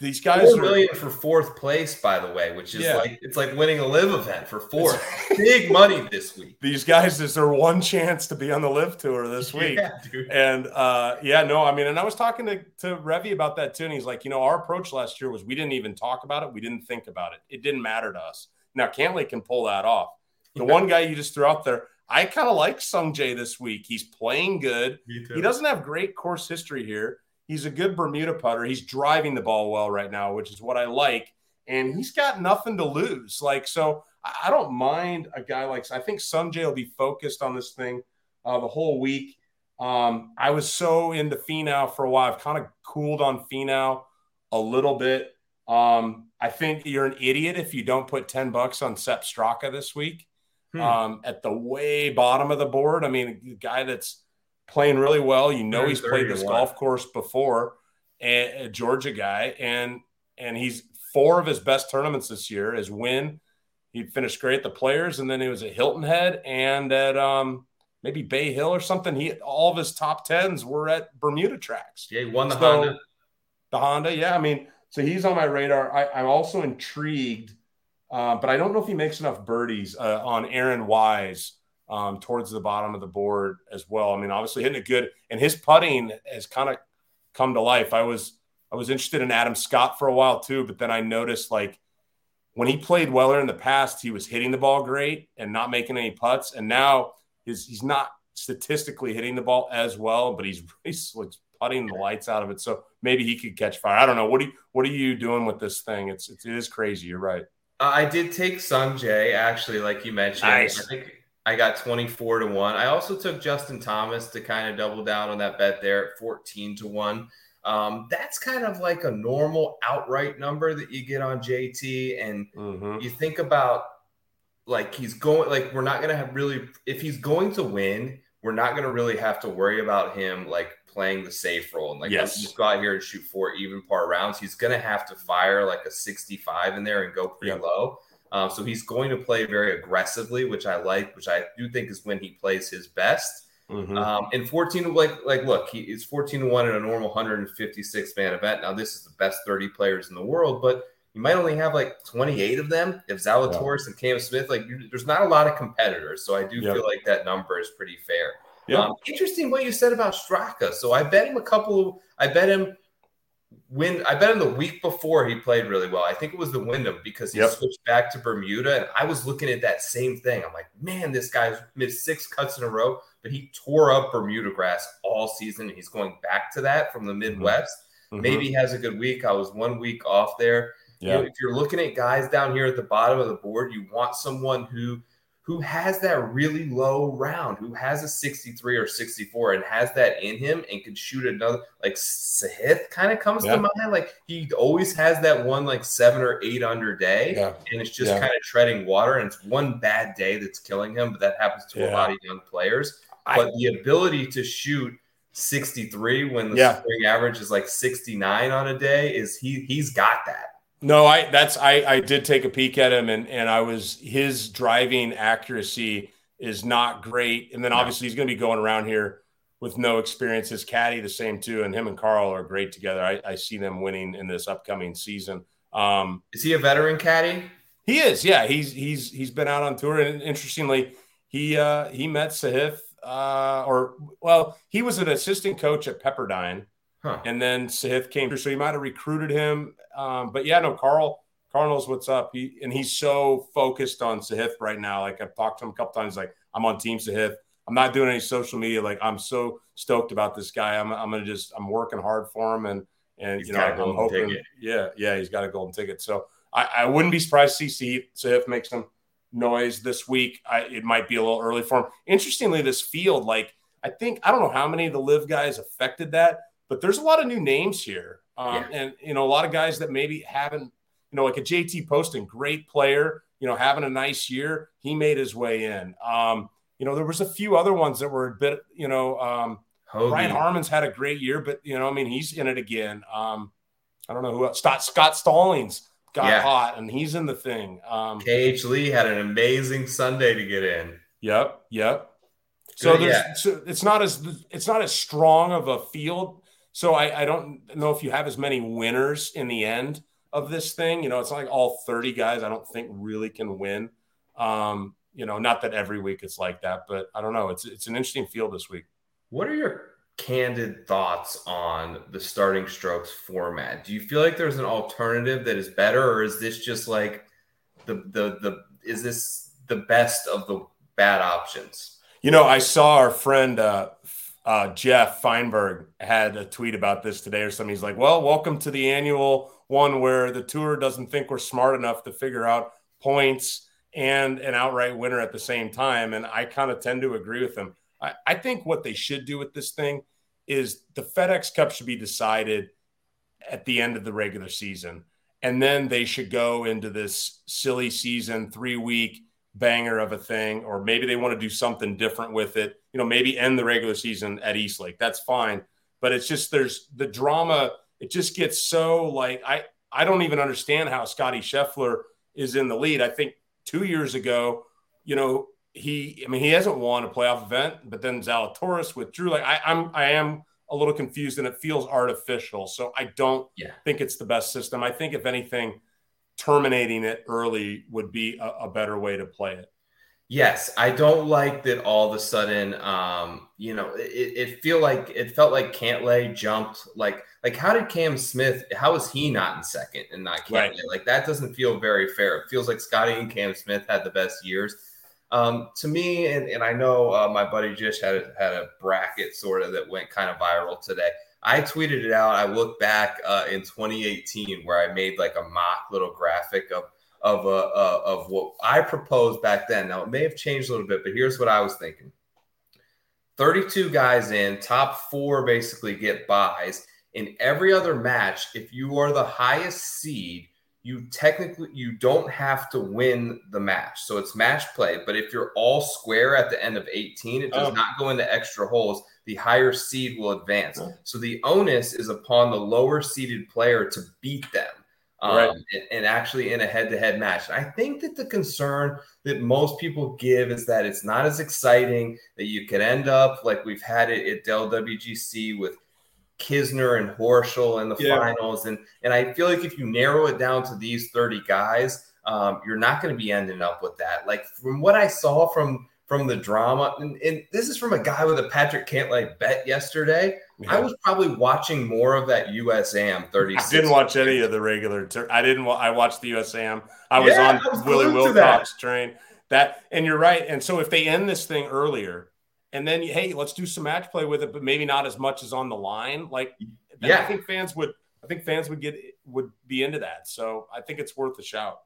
these guys Four million are for fourth place, by the way, which is yeah. like it's like winning a live event for fourth. Big money this week. These guys is their one chance to be on the live tour this week. Yeah, and uh, yeah, no, I mean, and I was talking to to Revy about that too, and he's like, you know, our approach last year was we didn't even talk about it, we didn't think about it, it didn't matter to us. Now Cantlay can pull that off. The yeah. one guy you just threw out there, I kind of like Sungjae this week. He's playing good. He doesn't have great course history here He's a good Bermuda putter. He's driving the ball well right now, which is what I like. And he's got nothing to lose. Like, so I don't mind a guy like, I think Sungjae will be focused on this thing uh, the whole week. Um, I was so into Finau for a while. I've kind of cooled on Finau a little bit. Um, I think you're an idiot if you don't put 10 bucks on Sepp Straka this week hmm. um, at the way bottom of the board. I mean, the guy that's playing really well. You know he's played this golf course before, a, a Georgia guy, and and he's four of his best tournaments this year is win. He finished great at the Players, and then he was at Hilton Head and at um, maybe Bay Hill or something. He all of his top tens were at Bermuda tracks. Yeah, he won the so, Honda. The Honda, yeah. I mean, so he's on my radar. I, I, am also intrigued, uh, but I don't know if he makes enough birdies uh, on Aaron Wise um, towards the bottom of the board as well. I mean, obviously hitting a good, and his putting has kind of come to life. I was I was interested in Adam Scott for a while too, but then I noticed like when he played Weller in the past, he was hitting the ball great and not making any putts, and now his, he's not statistically hitting the ball as well, but he's he's putting the lights out of it. So maybe he could catch fire. I don't know. What are you, what are you doing with this thing? It's, it's it is crazy. You're right. Uh, I did take Sungjae actually, like you mentioned. Nice. I think I got 24 to 1. I also took Justin Thomas to kind of double down on that bet there at 14 to 1. Um, that's kind of like a normal outright number that you get on JT. And mm-hmm. you think about like he's going, like, we're not going to have really, if he's going to win, we're not going to really have to worry about him like playing the safe role and like yes. just go out here and shoot four even par rounds. He's going to have to fire like a 65 in there and go pretty yep. low. Um, so he's going to play very aggressively, which I like, which I do think is when he plays his best. Mm-hmm. Um, and 14, like, like, look, he is 14 to 1 in a normal 156 man event. Now, this is the best 30 players in the world, but you might only have like 28 of them. If Zalatoris yeah. and Cam Smith, like there's not a lot of competitors. So I do yep. feel like that number is pretty fair. Yep. Um, interesting what you said about Straka. So I bet him a couple of, I bet him when I bet him the week before he played really well. I think it was the Wyndham because he yep. switched back to Bermuda. And I was looking at that same thing. I'm like, man, this guy's missed six cuts in a row, but he tore up Bermuda grass all season. He's going back to that from the mm-hmm. Midwest. Mm-hmm. Maybe he has a good week. I was one week off there. Yeah. You know, if you're looking at guys down here at the bottom of the board, you want someone who who has that really low round, who has a 63 or 64 and has that in him and can shoot another like Sahith kind of comes yeah. to mind. Like he always has that one like seven or eight under day, yeah. and it's just yeah. kind of treading water. And it's one bad day that's killing him, but that happens to a lot of young players. I, but the ability to shoot 63 when the spring average is like 69 on a day is he he's got that. No, I that's I I did take a peek at him and and I was his driving accuracy is not great. And then obviously he's going to be going around here with no experience. His caddy the same too, and him and Carl are great together. I, I see them winning in this upcoming season. Um, is he a veteran caddy? He is. Yeah, he's he's he's been out on tour, and interestingly, he uh, he met Sahith, uh, or well, he was an assistant coach at Pepperdine Huh. And then Sahith came through, so he might have recruited him. Um, but yeah, no, Carl, Carl knows what's up. He and he's so focused on Sahith right now. Like I've talked to him a couple times. Like I'm on Team Sahith. I'm not doing any social media. Like I'm so stoked about this guy. I'm, I'm gonna just I'm working hard for him and and he's you know I'm hoping. Ticket. Yeah, yeah, he's got a golden ticket. So I, I wouldn't be surprised to see Sahith make some noise this week. I, it might be a little early for him. Interestingly, this field, like I think I don't know how many of the live guys affected that but there's a lot of new names here. Um, yeah. And, you know, a lot of guys that maybe haven't, you know, like a JT Poston, great player, you know, having a nice year. He made his way in. Um, you know, there was a few other ones that were a bit, you know, um, Brian Harman's had a great year, but, you know, I mean, he's in it again. Um, I don't know who else. Scott, Scott Stallings got yeah. hot and he's in the thing. Um, KH Lee had an amazing Sunday to get in. Yep. Yep. So, there's, yeah. so it's not as it's not as strong of a field so I, I don't know if you have as many winners in the end of this thing. You know, it's not like all 30 guys I don't think really can win. Um, you know, not that every week it's like that, but I don't know. It's it's an interesting field this week. What are your candid thoughts on the starting strokes format? Do you feel like there's an alternative that is better, or is this just like the the the is this the best of the bad options? You know, I saw our friend uh, uh, Jeff Feinberg had a tweet about this today or something. He's like, well, welcome to the annual one where the tour doesn't think we're smart enough to figure out points and an outright winner at the same time. And I kind of tend to agree with him. I, I think what they should do with this thing is the FedEx Cup should be decided at the end of the regular season. And then they should go into this silly season, three week banger of a thing, or maybe they want to do something different with it. You know, maybe end the regular season at East Lake. That's fine. But it's just there's the drama. It just gets so like I I don't even understand how Scotty Scheffler is in the lead. I think two years ago, you know, he I mean he hasn't won a playoff event, but then Zalatoris withdrew. Like I, I'm I am a little confused and it feels artificial. So I don't yeah. think it's the best system. I think if anything terminating it early would be a, a, better way to play it. Yes, I don't like that all of a sudden, um, you know, it, it feel like it felt like Cantlay jumped like like how did Cam Smith how is he not in second and not Cantlay? Right. Like that doesn't feel very fair. It feels like Scotty and Cam Smith had the best years. Um, to me, and, and I know uh, my buddy just had a, had a bracket sort of that went kind of viral today. I tweeted it out. I look back uh, in 2018 where I made like a mock little graphic of of uh, of what I proposed back then. Now it may have changed a little bit, but here's what I was thinking: 32 guys in, top four basically get buys. In every other match, if you are the highest seed, you technically you don't have to win the match. So it's match play. But if you're all square at the end of 18, it does oh. not go into extra holes the higher seed will advance. So the onus is upon the lower seeded player to beat them. Um, right. and, and, actually in a head-to-head match. I think that the concern that most people give is that it's not as exciting. That you could end up like we've had it at Dell WGC with Kisner and Horschel in the Yeah. finals, and and I feel like if you narrow it down to these 30 guys, um, you're not going to be ending up with that. Like from what I saw from from the drama, and, and this is from a guy with a Patrick Cantlay bet yesterday. I was probably watching more of that USAM 36. I didn't watch any of the regular. Tur- I didn't. Wa- I watched the USAM. I was Yeah, on I was Willie. Wilcox train. That and you're right. And so if they end this thing earlier, and then hey, let's do some match play with it, but maybe not as much as on the line. Like, then I think fans would. I think fans would get would be into that. So I think it's worth a shout.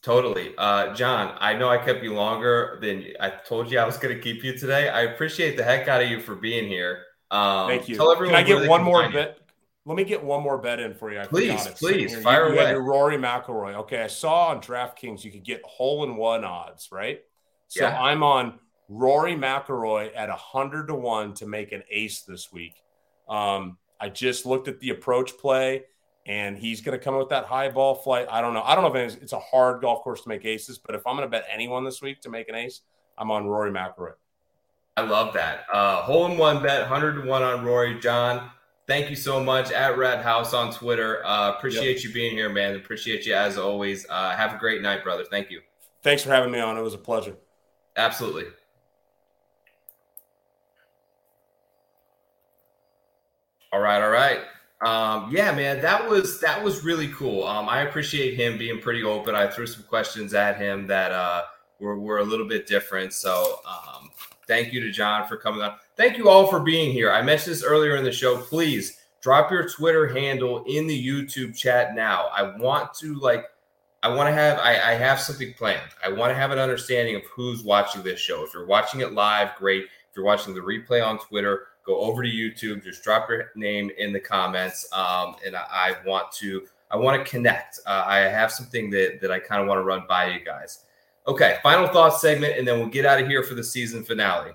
Totally. Uh, John, I know I kept you longer than I told you I was going to keep you today. I appreciate the heck out of you for being here. Um, Thank you. Tell everyone Can I get one more you. bet? Let me get one more bet in for you. I Please, forgot it. Sitting please, here. fire you, you away. your Rory McIlroy. Okay, I saw on DraftKings you could get hole in one odds, right? So Yeah. I'm on Rory McIlroy at hundred to one to make an ace this week. Um, I just looked at the approach play, and he's going to come with that high ball flight. I don't know. I don't know if it's, it's a hard golf course to make aces, but if I'm going to bet anyone this week to make an ace, I'm on Rory McIlroy. I love that. Uh, hole in one bet, 100 to 1 on Rory. John, thank you so much at Rathouz on Twitter. Uh, appreciate you being here, man. Appreciate you as always. Uh, have a great night, brother. Thank you. Thanks for having me on. It was a pleasure. Absolutely. All right, all right. Um, yeah, man, that was that was really cool. Um, I appreciate him being pretty open. I threw some questions at him that uh, were were a little bit different. So, um, thank you to John for coming on. Thank you all for being here. I mentioned this earlier in the show. Please drop your Twitter handle in the YouTube chat now. I want to like I want to have I, I have something planned. I want to have an understanding of who's watching this show. If you're watching it live, great. If you're watching the replay on Twitter, go over to YouTube. Just drop your name in the comments, um, and I, I want to I want to connect. Uh, I have something that that I kind of want to run by you guys. Okay, final thoughts segment, and then we'll get out of here for the season finale.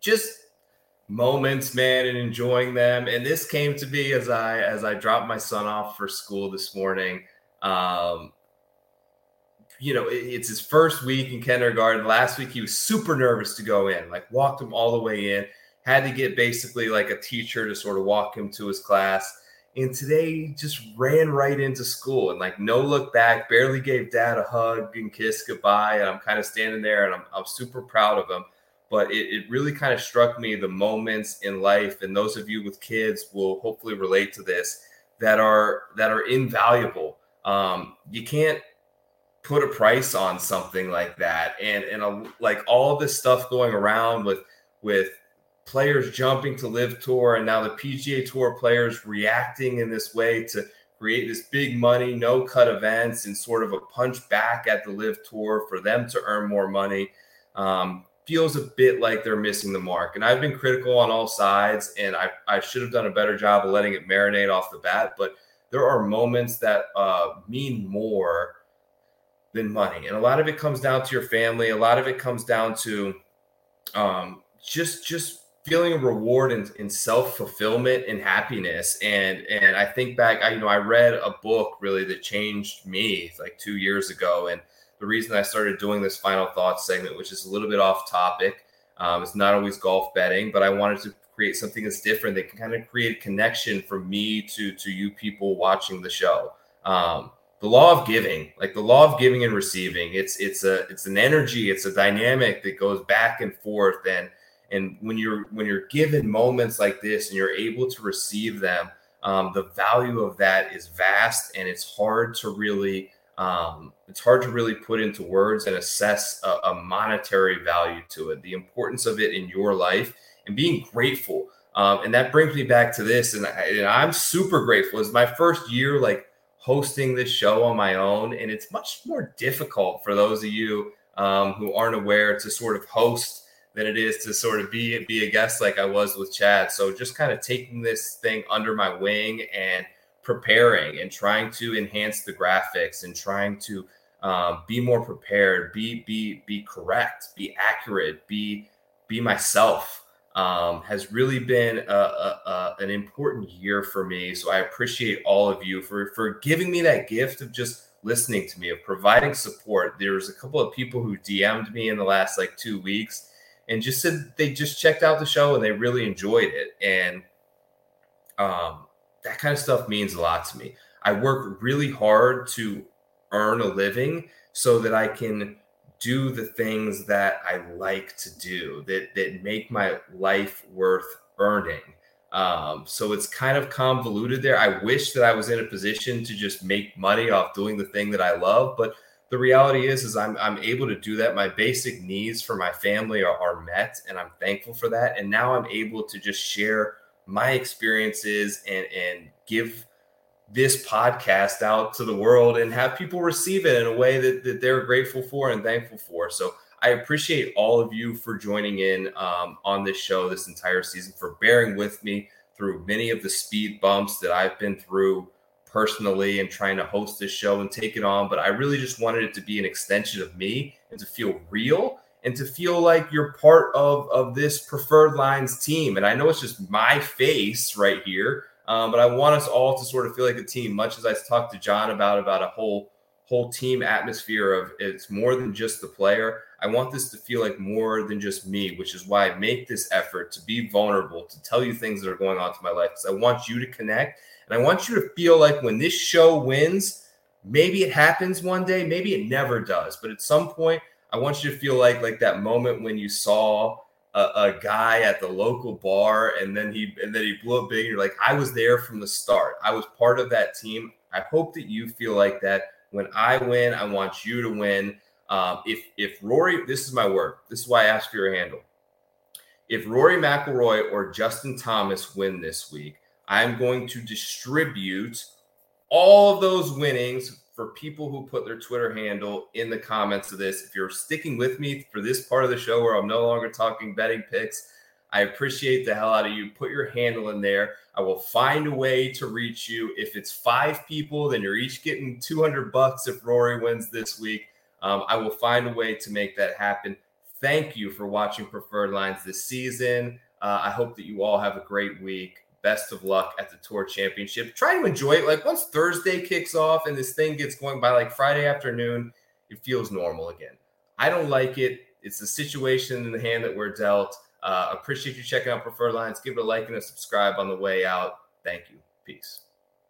Just moments, man, and enjoying them. And this came to be as I as I dropped my son off for school this morning. Um, you know, it- it's his first week in kindergarten. Last week he was super nervous to go in, like walked him all the way in, had to get basically like a teacher to sort of walk him to his class. And today just ran right into school and like no look back, barely gave dad a hug and kiss goodbye. And I'm kind of standing there and I'm, I'm super proud of him. But it, it really kind of struck me the moments in life, and those of you with kids will hopefully relate to this that are that are invaluable. Um, you can't put a price on something like that and and a, like all this stuff going around with with players jumping to live tour and now the PGA tour players reacting in this way to create this big money no cut events and sort of a punch back at the live tour for them to earn more money um, feels a bit like they're missing the mark and I've been critical on all sides and I, I should have done a better job of letting it marinate off the bat but there are moments that uh, mean more than money. And a lot of it comes down to your family. A lot of it comes down to um, just just feeling reward and, and self fulfillment and happiness. And and I think back, I you know I read a book really that changed me like two years ago. And the reason I started doing this final thoughts segment, which is a little bit off topic, um, it's not always golf betting, but I wanted to create something that's different that can kind of create a connection from me to to you people watching the show. Um, the law of giving like the law of giving and receiving it's it's a it's an energy it's a dynamic that goes back and forth and and when you're when you're given moments like this and you're able to receive them um, the value of that is vast and it's hard to really um, it's hard to really put into words and assess a, a monetary value to it the importance of it in your life and being grateful um, and that brings me back to this and, I, i'm super grateful it's my first year like hosting this show on my own. And it's much more difficult for those of you um, who aren't aware to sort of host than it is to sort of be be a guest like I was with Chad. So just kind of taking this thing under my wing and preparing and trying to enhance the graphics and trying to um, be more prepared, be be be correct, be accurate, be be myself um, has really been a, a, a, an important year for me. So I appreciate all of you for for giving me that gift of just listening to me, of providing support. There was a couple of people who DM'd me in the last like two weeks and just said they just checked out the show and they really enjoyed it. And Um, that kind of stuff means a lot to me. I work really hard to earn a living so that I can do the things that I like to do that that make my life worth earning. Um, so it's kind of convoluted there. I wish that I was in a position to just make money off doing the thing that I love, but the reality is is I'm I'm able to do that. My basic needs for my family are, are met, and I'm thankful for that. And now I'm able to just share my experiences and and give this podcast out to the world and have people receive it in a way that, that they're grateful for and thankful for. So I appreciate all of you for joining in um, on this show this entire season, for bearing with me through many of the speed bumps that I've been through personally and trying to host this show and take it on. But I really just wanted it to be an extension of me and to feel real and to feel like you're part of, of this preferred lines team. And I know it's just my face right here, um, but I want us all to sort of feel like a team, much as I talked to John about about a whole whole team atmosphere of it's more than just the player. I want this to feel like more than just me, which is why I make this effort to be vulnerable, to tell you things that are going on to my life. Because I want you to connect and I want you to feel like when this show wins, maybe it happens one day, maybe it never does, but at some point, I want you to feel like like that moment when you saw a, a, guy at the local bar and then he and then he blew up big. You're like, I was there from the start. I was part of that team. I hope that you feel like that. When I win, I want you to win. Um, if if Rory, this is my word. This is why I asked for your handle. If Rory McIlroy or Justin Thomas win this week, I'm going to distribute all of those winnings for people who put their Twitter handle in the comments of this. If you're sticking with me for this part of the show where I'm no longer talking betting picks, I appreciate the hell out of you. Put your handle in there. I will find a way to reach you. If it's five people, then you're each getting 200 bucks if Rory wins this week. Um, I will find a way to make that happen. Thank you for watching Preferred Lines this season. Uh, I hope that you all have a great week best of luck at the tour championship. Try to enjoy it. Like once Thursday kicks off and this thing gets going by like Friday afternoon, it feels normal again. I don't like it. It's the situation in the hand that we're dealt. Uh, appreciate you checking out Preferred Lines. Give it a like and a subscribe on the way out. Thank you. Peace.